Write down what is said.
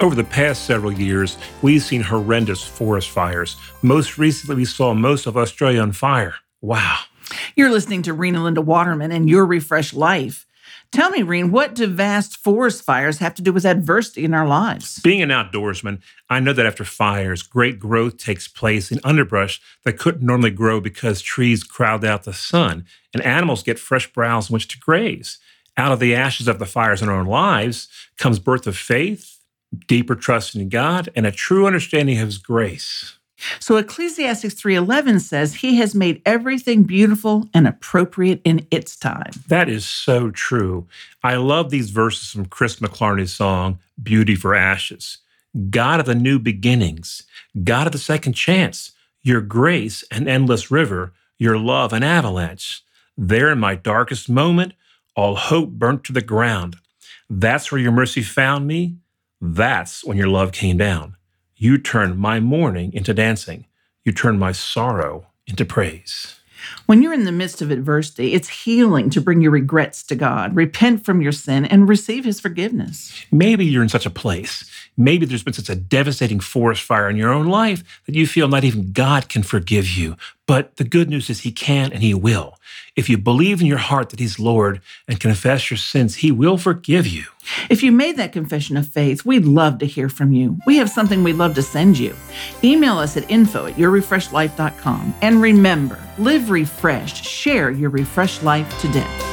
Over the past several years, we've seen horrendous forest fires. Most recently, we saw most of Australia on fire. Wow. You're listening to Rena Linda Waterman and Your Refreshed Life. Tell me, Reen, what do vast forest fires have to do with adversity in our lives? Being an outdoorsman, I know that after fires, great growth takes place in underbrush that couldn't normally grow because trees crowd out the sun and animals get fresh browse in which to graze. Out of the ashes of the fires in our own lives comes birth of faith, deeper trust in God, and a true understanding of His grace. So Ecclesiastes 3:11 says he has made everything beautiful and appropriate in its time. That is so true. I love these verses from Chris McClarney's song Beauty for Ashes. God of the new beginnings, God of the second chance, your grace an endless river, your love an avalanche. There in my darkest moment, all hope burnt to the ground. That's where your mercy found me. That's when your love came down. You turned my mourning into dancing. You turned my sorrow into praise. When you're in the midst of adversity, it's healing to bring your regrets to God, repent from your sin, and receive His forgiveness. Maybe you're in such a place. Maybe there's been such a devastating forest fire in your own life that you feel not even God can forgive you. But the good news is He can and He will. If you believe in your heart that He's Lord and confess your sins, He will forgive you. If you made that confession of faith, we'd love to hear from you. We have something we'd love to send you. Email us at info at yourrefreshedlife.com. And remember, live refreshed, share your refreshed life today.